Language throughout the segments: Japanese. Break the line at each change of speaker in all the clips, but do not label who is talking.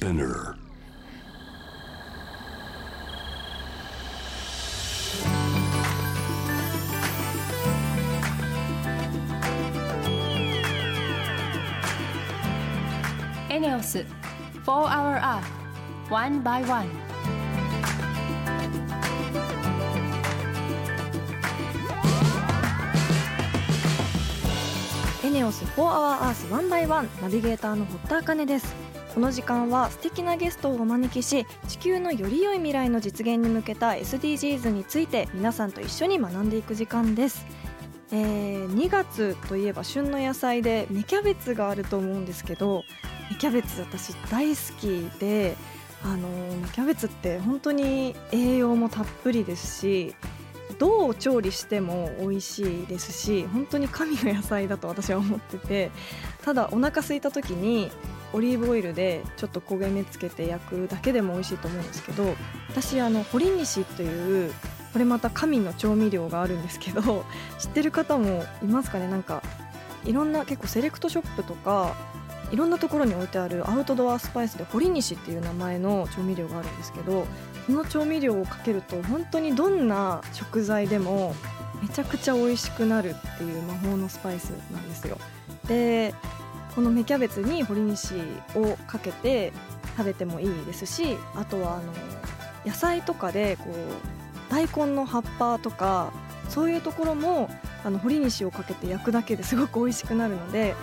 Spinner.
エネオス4 Hour Earth One by One
エネオス4 Hour Earth 1 by 1ナビゲーターの堀田茜ですこの時間は素敵なゲストをお招きし地球のより良い未来の実現に向けた SDGs について皆さんと一緒に学んでいく時間です、えー2月といえば旬の野菜で芽キャベツがあると思うんですけど芽キャベツ私大好きであのキャベツって本当に栄養もたっぷりですしどう調理しても美味しいですし本当に神の野菜だと私は思っててただお腹空いた時にオリーブオイルでちょっと焦げ目つけて焼くだけでも美味しいと思うんですけど私あの堀西というこれまた神の調味料があるんですけど 知ってる方もいますかね？なんかいろんな結構セレクトショップとかいろんなところに置いてあるアウトドアスパイスで堀西っていう名前の調味料があるんですけどその調味料をかけると本当にどんな食材でもめちゃくちゃ美味しくなるっていう魔法のスパイスなんですよ。でこの芽キャベツに堀西をかけて食べてもいいですしあとはあの野菜とかでこう大根の葉っぱとかそういうところもあの堀西をかけて焼くだけで すごく美味しくなるので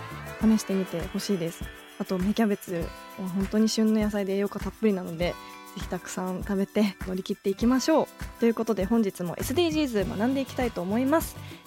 試してみてほしいです。あと芽キャベツは本当に旬の野菜で栄養価たっぷりなのでぜひたくさん食べて乗り切っていきましょう。ということで本日も SDGs 学んでいきたいと思います。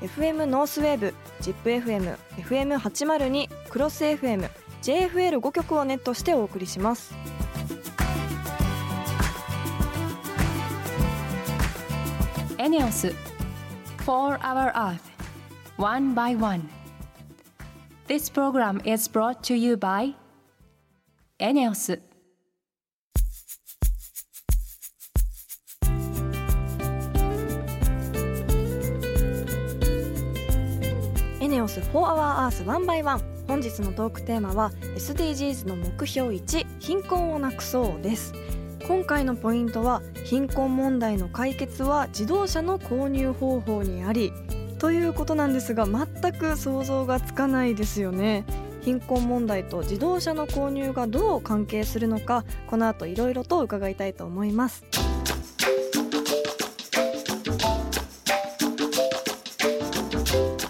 FM ノースウェーブ ZIPFM、FM802、クロス FM、JFL5 曲をネットしてお送りします
エネオス4 Hour Earth One by One This program is brought to you by エネオス
オス4 Hour Earth 1 by 1本日のトークテーマは SDGs の目標1貧困をなくそうです。今回のポイントは貧困問題の解決は自動車の購入方法にありということなんですが全く想像がつかないですよね。貧困問題と自動車の購入がどう関係するのかこの後いろいろと伺いたいと思います。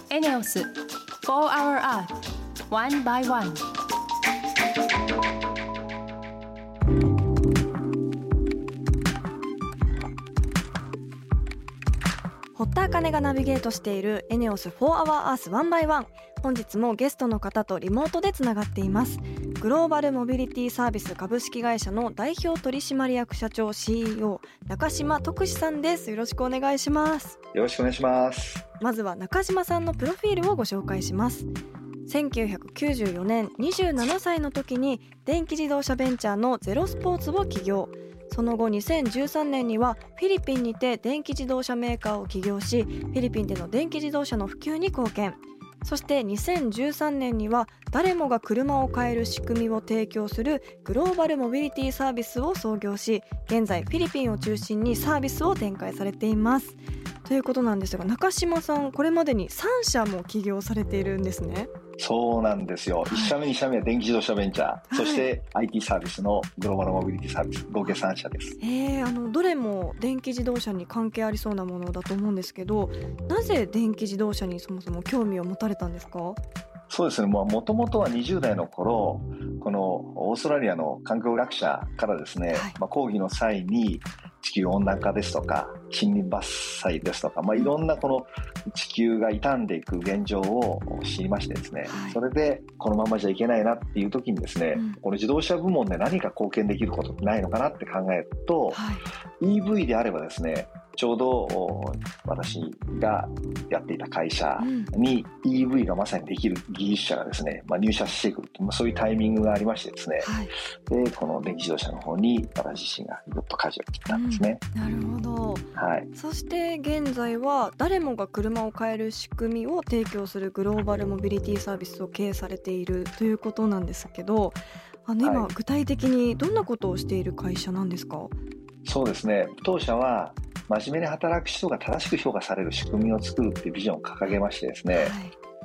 エネオス4 Hour Earth One by One
堀田茜がナビゲートしているエネオス4 Hour Earth 1 by One 本日もゲストの方とリモートでつながっています。グローバルモビリティサービス株式会社の代表取締役社長 CEO 中島徳志さんです。よろしくお願いします。
よろしくお願いします。
まずは中島さんのプロフィールをご紹介します。1994年27歳の時に電気自動車ベンチャーのゼロスポーツを起業。その後2013年にはフィリピンにて電気自動車メーカーを起業しフィリピンでの電気自動車の普及に貢献そして2013年には誰もが車を買える仕組みを提供するグローバルモビリティサービスを創業し現在フィリピンを中心にサービスを展開されています。ということなんですが中島さんこれまでに3社も起業されているんですね。
そうなんですよ。1社目、2社目は電気自動車ベンチャー、そして IT サービスのグローバルモビリティサービス、合計3社です。
えー、あのどれも電気自動車に関係ありそうなものだと思うんですけどなぜ電気自動車にそもそも興味を持たれたんですか？
そうですね、もともとは20代の頃、このオーストラリアの環境学者からですね、
はい。
まあ、講義の際に地球温暖化ですとか、森林伐採ですとか、まあ、いろんなこの地球が傷んでいく現状を知りましてですね、
はい。
それでこのままじゃいけないなっていう時にですね、
うん。
この自動車部門で何か貢献できることってないのかなって考えると、
はい、
EV であればですねちょうどお私がやっていた会社
うん。
に EV がまさにできる技術者がですね、まあ、入社してくると、まあ、そういうタイミングがありましてですね。
はい、
でこの電気自動車の方に私自身がぐっと舵を切ったんですね。
なるほど。
はい。
そして現在は誰もが車を買える仕組みを提供するグローバルモビリティサービスを経営されているということなんですけどあの今、
はい。
具体的にどんなことをしている会社なんですか？
そうですね。当社は真面目に働く人が正しく評価される仕組みを作るっていうビジョンを掲げましてですね、
はい。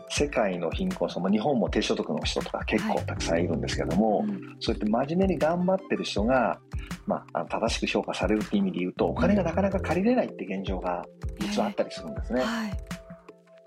世界の貧困層も日本も低所得の人とか結構たくさんいるんですけども、
うん。
そうやって真面目に頑張ってる人が、まあ、正しく評価されるっていう意味で言うとお金がなかなか借りれないって現状が実はあったりするんですね。
はい。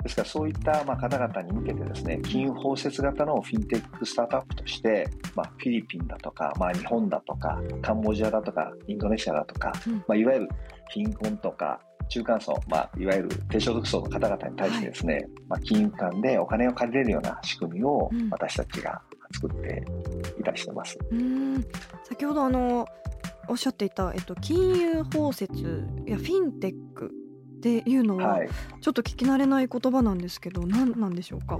ですからそういったまあ方々に向けてですね金融包摂型のフィンテックスタートアップとして、まあ、フィリピンだとか、まあ、日本だとかカンボジアだとかインドネシアだとか、
うん。
まあ、いわゆる貧困とか中間層、まあ、いわゆる低所得層の方々に対してですね、まあ、金融機関でお金を借りれるような仕組みを
うん。
私たちが作っていたりしてます。
うーん。先ほどあのおっしゃっていた、えっと、金融包摂やフィンテックっていうのは、
はい、
ちょっと聞き慣れない言葉なんですけど何なんでしょうか？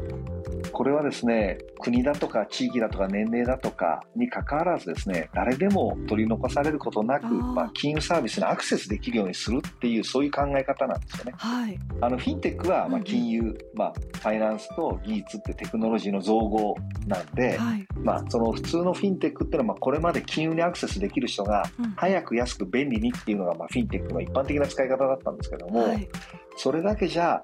これはですね国だとか地域だとか年齢だとかにかかわらずですね誰でも取り残されることなくまあ、金融サービスにアクセスできるようにするっていうそういう考え方なんですよね。
はい。
あのフィンテックはまあ
うんうん。
金融、まあ、ファイナンスと技術ってテクノロジーの造語なんで、
はい、
まあ、その普通のフィンテックっていうのはまあこれまで金融にアクセスできる人が
うん。
早く安く便利にっていうのがまあフィンテックの一般的な使い方だったんですけども、
はい。
それだけじゃ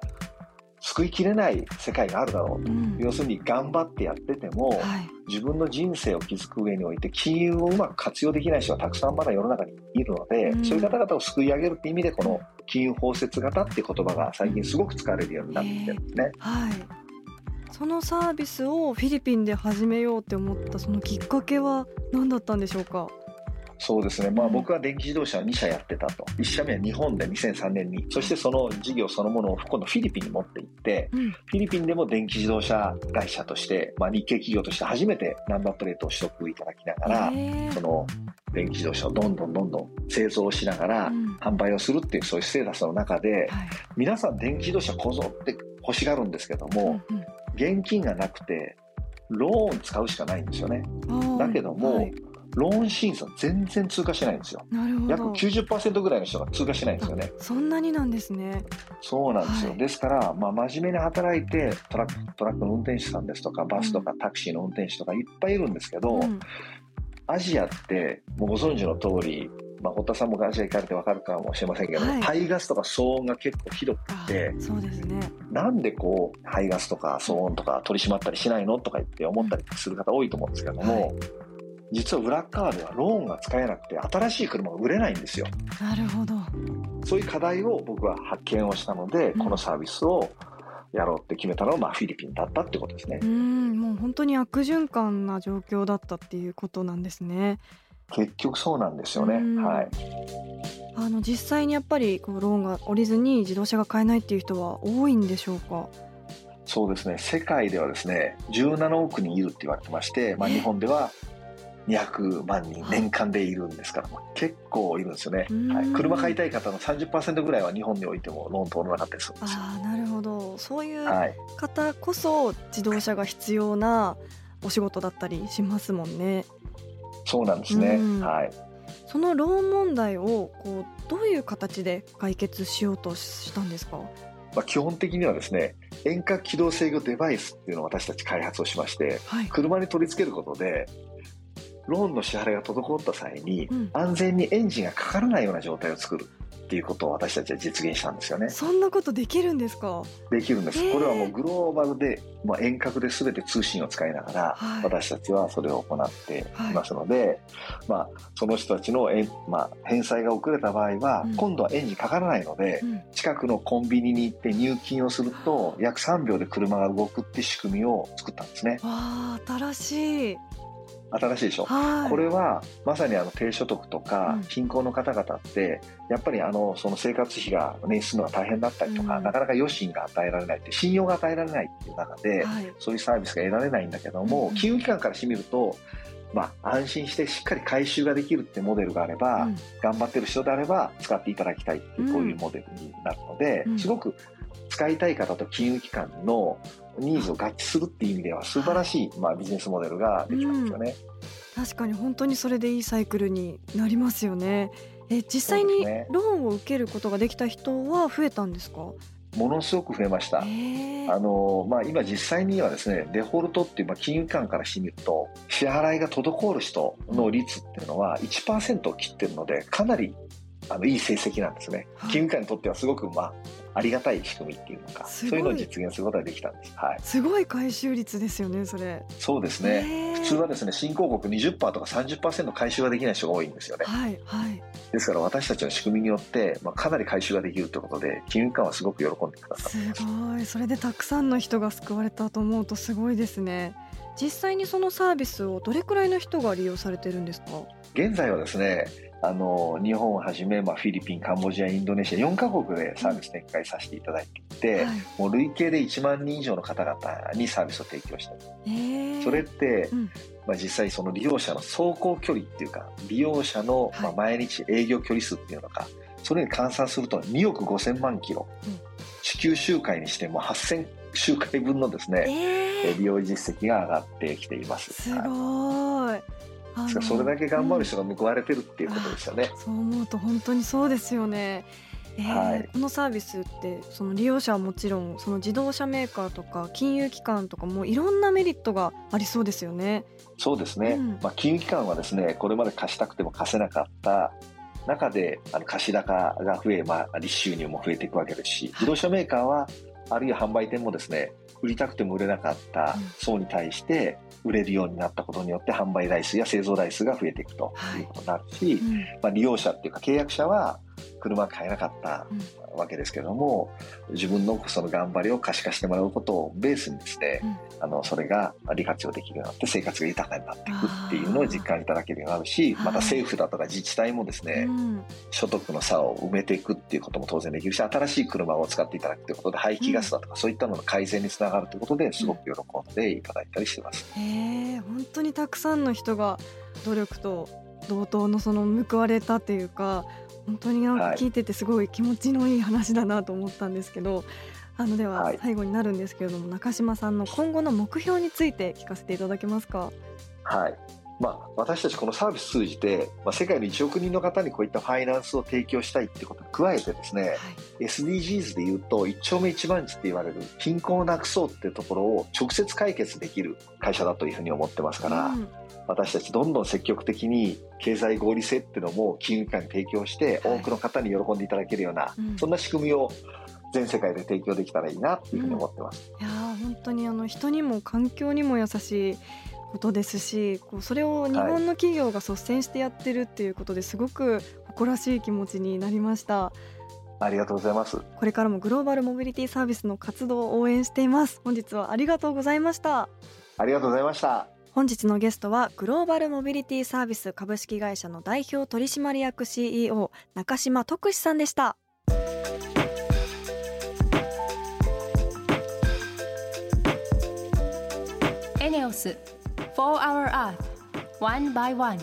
救いきれない世界があるだろうと。
うん。
要するに頑張ってやってても、
はい。
自分の人生を築く上において金融をうまく活用できない人がたくさんまだ世の中にいるので、
うん。
そういう方々を救い上げるっていう意味でこの金融包摂型っていう言葉が最近すごく使われるようになってきてるんですね。
はい。そのサービスをフィリピンで始めようって思ったそのきっかけは何だったんでしょうか？
そうですね、まあ、
うん。
僕は電気自動車を2社やってたと。1社目は日本で2003年に。そしてその事業そのものを今度フィリピンに持って行って
うん。
フィリピンでも電気自動車会社として、まあ、日系企業として初めてナンバープレートを取得いただきながら、その電気自動車をどんどんどんどん製造しながら
うん。
販売をするっていうそういうステータスの中で
はい。
皆さん電気自動車こぞって欲しがるんですけども
うん
現金がなくてローン使うしかないんですよね。だけども
はい
ローン審査全然通過しないんですよ。
なるほ
約
ど
90%ぐらいの人が通過しないんですよね。
そんなになんですね。
そうなんですよ、
はい。
ですから、まあ、真面目に働いてトラックトラックの運転手さんですとかバスとかタクシーの運転手とかいっぱいいるんですけど、
うん。
アジアってもうご存知の通り、まあ、堀田さんもアジア行かれて分かるかもしれませんけど、
はい。
排ガスとか騒音が結構ひどく
あ
て
そうですね。
なんでこう排ガスとか騒音とか取り締まったりしないのとか言って思ったりする方多いと思うんですけども、
はい
実は裏側ではローンが使えなくて新しい車が売れないんですよ
なるほど
そういう課題を僕は発見をしたので、
うん
このサービスをやろうって決めたのは、まあ、フィリピンだったってことですね
う。んもう本当に悪循環な状況だったっていうことなんですね
結局そうなんですよね。
うん
はい。
あの実際にやっぱりこうローンが降りずに自動車が買えないっていう人は多いんでしょうか？
そうですね。世界ではですね、17億人いるって言われてまして、まあ、
え
日本では200万人年間でいるんですから、結構いるんですよね。
うん
はい、車買いたい方の30%ぐらいは日本においてもローン通らなかったりするんですよ。
ああなるほどそういう
はい。
方こそ自動車が必要なお仕事だったりしますもんね
そうなんですね。
うん
はい。
そのローン問題をこうどういう形で解決しようとしたんですか？
まあ、基本的にはですね、遠隔機動制御デバイスっていうのを私たち開発をしまして、
はい
車に取り付けることでローンの支払いが滞った際に、
うん。
安全にエンジンがかからないような状態を作るっていうことを私たちは実現したんですよね。
そんなことできるんですか？
できるんです、これはもうグローバルで、まあ、遠隔で全て通信を使いながら、
はい。
私たちはそれを行っていますので、まあ、その人たちのえん、まあ、返済が遅れた場合は、
うん。
今度はエンジンかからないので、
うん。
近くのコンビニに行って入金をすると約3秒で車が動くって仕組みを作ったんですね。
わあ新しい
新しいでしょ、
はい。
これはまさにあの低所得とか
うん。
貧困の方々ってやっぱりあのその生活費が捻出するのが大変だったりとか、
うん。
なかなか余震が与えられないって信用が与えられないっていう中で、
はい。
そういうサービスが得られないんだけども、
うん
金融機関からしてみると、まあ、安心してしっかり回収ができるってモデルがあれば、
うん。
頑張ってる人であれば使っていただきたいっていうこういうモデルになるので、
うん。
すごく使いたい方と金融機関のニーズを合致するっていう意味では素晴らしい、まあ、ビジネスモデルができたんですよね。
確かに本当にそれでいいサイクルになりますよね。え実際にローンを受けることができた人は増えたんですか？
ものすごく増えました。あのまあ、今実際にはですねデフォルトっていう、まあ、金融機関からしてみると支払いが滞る人の率っていうのは1%を切ってるのでかなりあのいい成績なんですね、
はい。
金融機関にとってはすごく、まあ、ありがたい仕組みっていうのかそういうのを実現することができたんです、はい、
すごい回収率ですよねそれ。
そうですね。普通はですね新興国20%とか30%回収ができない人が多いんですよね。
はいはい。
ですから私たちの仕組みによって、まあ、かなり回収ができるということで金融機関はすごく喜んでくださって
すごい。それでたくさんの人が救われたと思うとすごいですね。実際にそのサービスをどれくらいの人が利用されてるんですか？
現在はですねあの日本をはじめ、まあ、フィリピンカンボジアインドネシア4カ国でサービス展開させていただいていて、
はい。
もう累計で1万人以上の方々にサービスを提供してそれって、
うん。
まあ、実際その利用者の走行距離っていうか利用者の、
はい。
まあ、毎日営業距離数っていうのかそれに換算すると2億5000万キロ、
うん。
地球周回にしても8000周回分のですね、
えー。
え利用実績が上がってきています。
す
はい
ごい。あ
ですからそれだけ頑張る人が報われてるっていうことですよね。
そう思うと本当にそうですよね。えー
はい
このサービスってその利用者はもちろんその自動車メーカーとか金融機関とかもいろんなメリットがありそうですよね。
そうですね、
うん
まあ、金融機関はですねこれまで貸したくても貸せなかった中であの貸高が増え、まあ、利収入も増えていくわけですし自動車メーカーはあるいは販売店もですね売りたくても売れなかった
うん
層に対して売れるようになったことによって販売台数や製造台数が増えていくということになるし、
うん
まあ、利用者っていうか契約者は車が買えなかったわけですけども自分のその頑張りを可視化してもらうことをベースにですね、あのそれが利活用できるようになって生活が豊かになっていくっていうのを実感いただけるようになるし
はい。
また政府だとか自治体もですね、
うん。
所得の差を埋めていくっていうことも当然できるし新しい車を使っていただくということで排気ガスだとかそういったのの改善につながるということですごく喜んでいただいたりしてます。
本当にたくさんの人が努力と同等のその報われたというか本当になんか
はい。
聞いててすごい気持ちのいい話だなと思ったんですけど、あのでは
はい。
最後になるんですけれども、中島さんの今後の目標について聞かせていただけますか？
はい。まあ、私たちこのサービス通じて、まあ、世界の1億人の方にこういったファイナンスを提供したいってことに加えてですね、SDGs でいうと一丁目一番地って言われる貧困をなくそうっていうところを直接解決できる会社だというふうに思ってますから、
うん
私たちどんどん積極的に経済合理性っていうのも金融機関に提供して
はい
多くの方に喜んでいただけるような、
うん
そんな仕組みを全世界で提供できたらいいなっていうふうに思ってます。
いやー本当にあの人にも環境にも優しいことですしこうそれを日本の企業が率先してやってるっていうことですごく誇らしい気持ちになりました
ありがとうございます。
これからもグローバルモビリティサービスの活動を応援しています本日はありがとうございました
ありがとうございました。
本日のゲストはグローバルモビリティサービス株式会社の代表取締役 CEO 中島徳志さんでした。
エネオス4 Hour Earth One by One.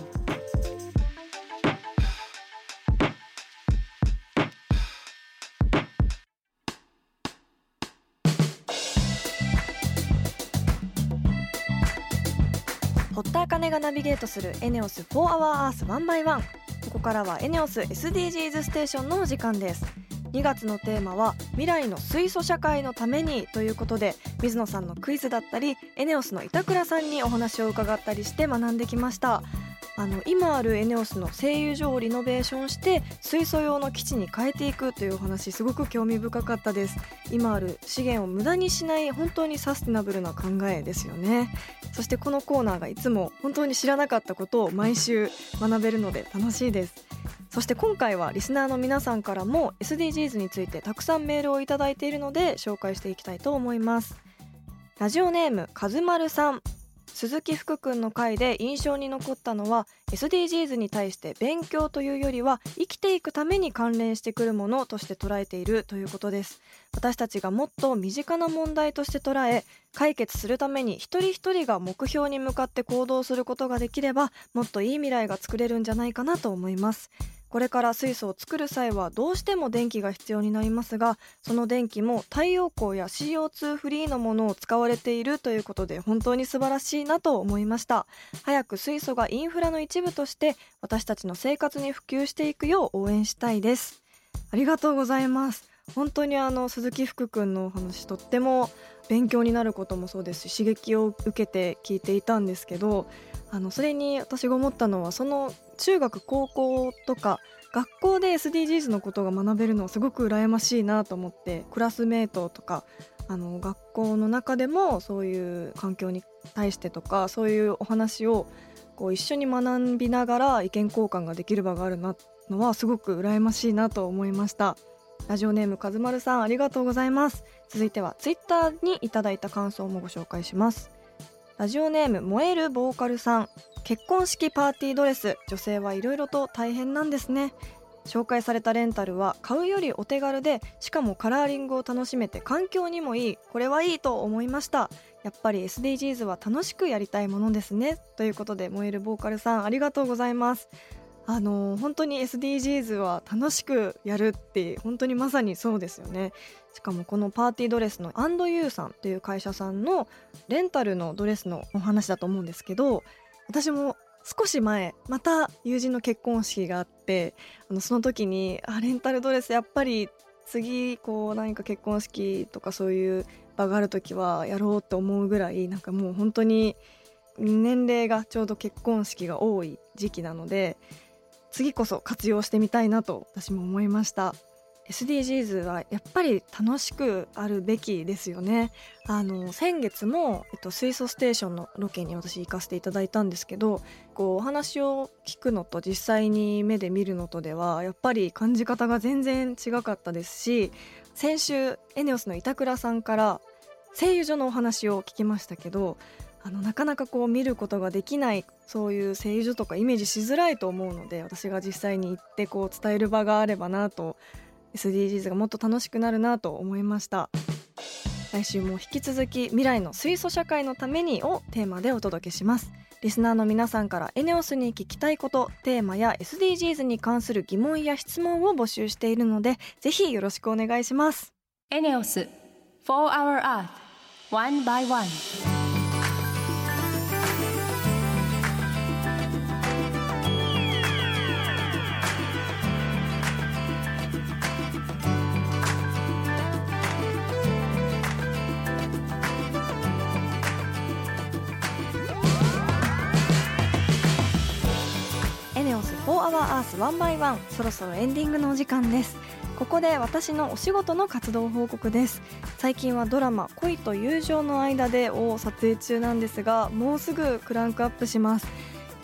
金がナビゲートするエネオス4 Hour Earth One by One ここからはエネオス SDGs ステーションのお時間です。2月のテーマは未来の水素社会のためにということで水野さんのクイズだったりエネオスの板倉さんにお話を伺ったりして学んできました。あの今あるエネオスの製油所をリノベーションして水素用の基地に変えていくというお話すごく興味深かったです。今ある資源を無駄にしない本当にサステナブルな考えですよね。そしてこのコーナーがいつも本当に知らなかったことを毎週学べるので楽しいです。そして今回はリスナーの皆さんからも SDGs についてたくさんメールをいただいているので紹介していきたいと思います。ラジオネームかずまるさん。鈴木福君の回で印象に残ったのは SDGs に対して勉強というよりは生きていくために関連してくるものとして捉えているということです。私たちがもっと身近な問題として捉え解決するために一人一人が目標に向かって行動することができればもっといい未来が作れるんじゃないかなと思います。これから水素を作る際はどうしても電気が必要になりますがその電気も太陽光や CO2 フリーのものを使われているということで本当に素晴らしいなと思いました。早く水素がインフラの一部として私たちの生活に普及していくよう応援したいです。ありがとうございます。本当にあの鈴木福君のお話とっても勉強になることもそうですし刺激を受けて聞いていたんですけどあのそれに私が思ったのはその中学高校とか学校で SDGs のことが学べるのはすごく羨ましいなと思ってクラスメートとかあの学校の中でもそういう環境に対してとかそういうお話をこう一緒に学びながら意見交換ができる場があるなのはすごく羨ましいなと思いました。ラジオネームかずまるさんありがとうございます。続いてはツイッターにいただいた感想もご紹介します。ラジオネーム燃えるボーカルさん。結婚式パーティードレス。女性はいろいろと大変なんですね。紹介されたレンタルは買うよりお手軽でしかもカラーリングを楽しめて環境にもいい。これはいいと思いました。やっぱり SDGs は楽しくやりたいものですね。ということで燃えるボーカルさんありがとうございます。あの本当に SDGs は楽しくやるって本当にまさにそうですよね。しかもこのパーティードレスのアンドユーさんという会社さんのレンタルのドレスのお話だと思うんですけど私も少し前また友人の結婚式があってあのその時にあレンタルドレスやっぱり次こう何か結婚式とかそういう場がある時はやろうって思うぐらいなんかもう本当に年齢がちょうど結婚式が多い時期なので次こそ活用してみたいなと私も思いました。SDGs はやっぱり楽しくあるべきですよね。あの先月も、えっと、水素ステーションのロケに私行かせていただいたんですけどこうお話を聞くのと実際に目で見るのとではやっぱり感じ方が全然違かったですし先週エネオスの板倉さんから製油所のお話を聞きましたけどあのなかなかこう見ることができないそういう製油所とかイメージしづらいと思うので私が実際に行ってこう伝える場があればなと SDGs がもっと楽しくなるなと思いました。来週も引き続き未来の水素社会のためにをテーマでお届けします。リスナーの皆さんからエネオスに聞きたいことテーマや SDGs に関する疑問や質問を募集しているのでぜひよろしくお願いします。
エネオス4 Hour Earth One by One
ネオス4 Hour Earth One by One そろそろエンディングのお時間です。ここで私のお仕事の活動報告です。最近はドラマ恋と友情の間でを撮影中なんですがもうすぐクランクアップします。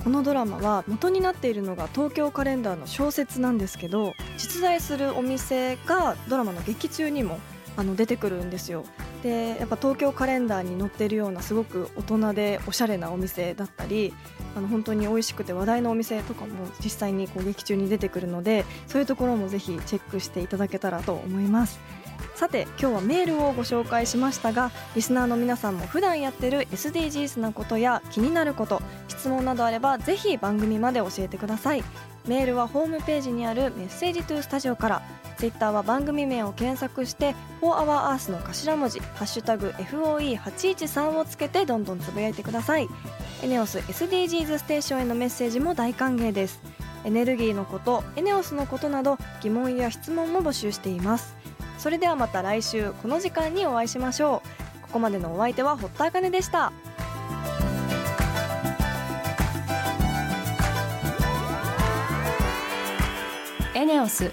このドラマは元になっているのが東京カレンダーの小説なんですけど実在するお店がドラマの劇中にもあの出てくるんですよ。でやっぱ東京カレンダーに載ってるようなすごく大人でおしゃれなお店だったりあの本当に美味しくて話題のお店とかも実際にこう劇中に出てくるのでそういうところもぜひチェックしていただけたらと思います。さて今日はメールをご紹介しましたがリスナーの皆さんも普段やってる SDGs なことや気になること質問などあればぜひ番組まで教えてください。メールはホームページにあるメッセージトゥースタジオからツイッターは番組名を検索して「4HourEarth」の頭文字「ハッシュタグ #FOE813」をつけてどんどんつぶやいてください。エネオス SDGs ステーションへのメッセージも大歓迎です。エネルギーのことエネオスのことなど疑問や質問も募集しています。それではまた来週この時間にお会いしましょう。ここまでのお相手は堀田茜でした。
エネオス